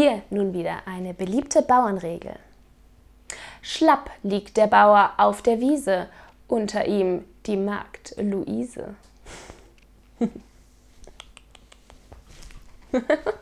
Hier nun wieder eine beliebte Bauernregel. Schlapp liegt der Bauer auf der Wiese, unter ihm die Magd Luise.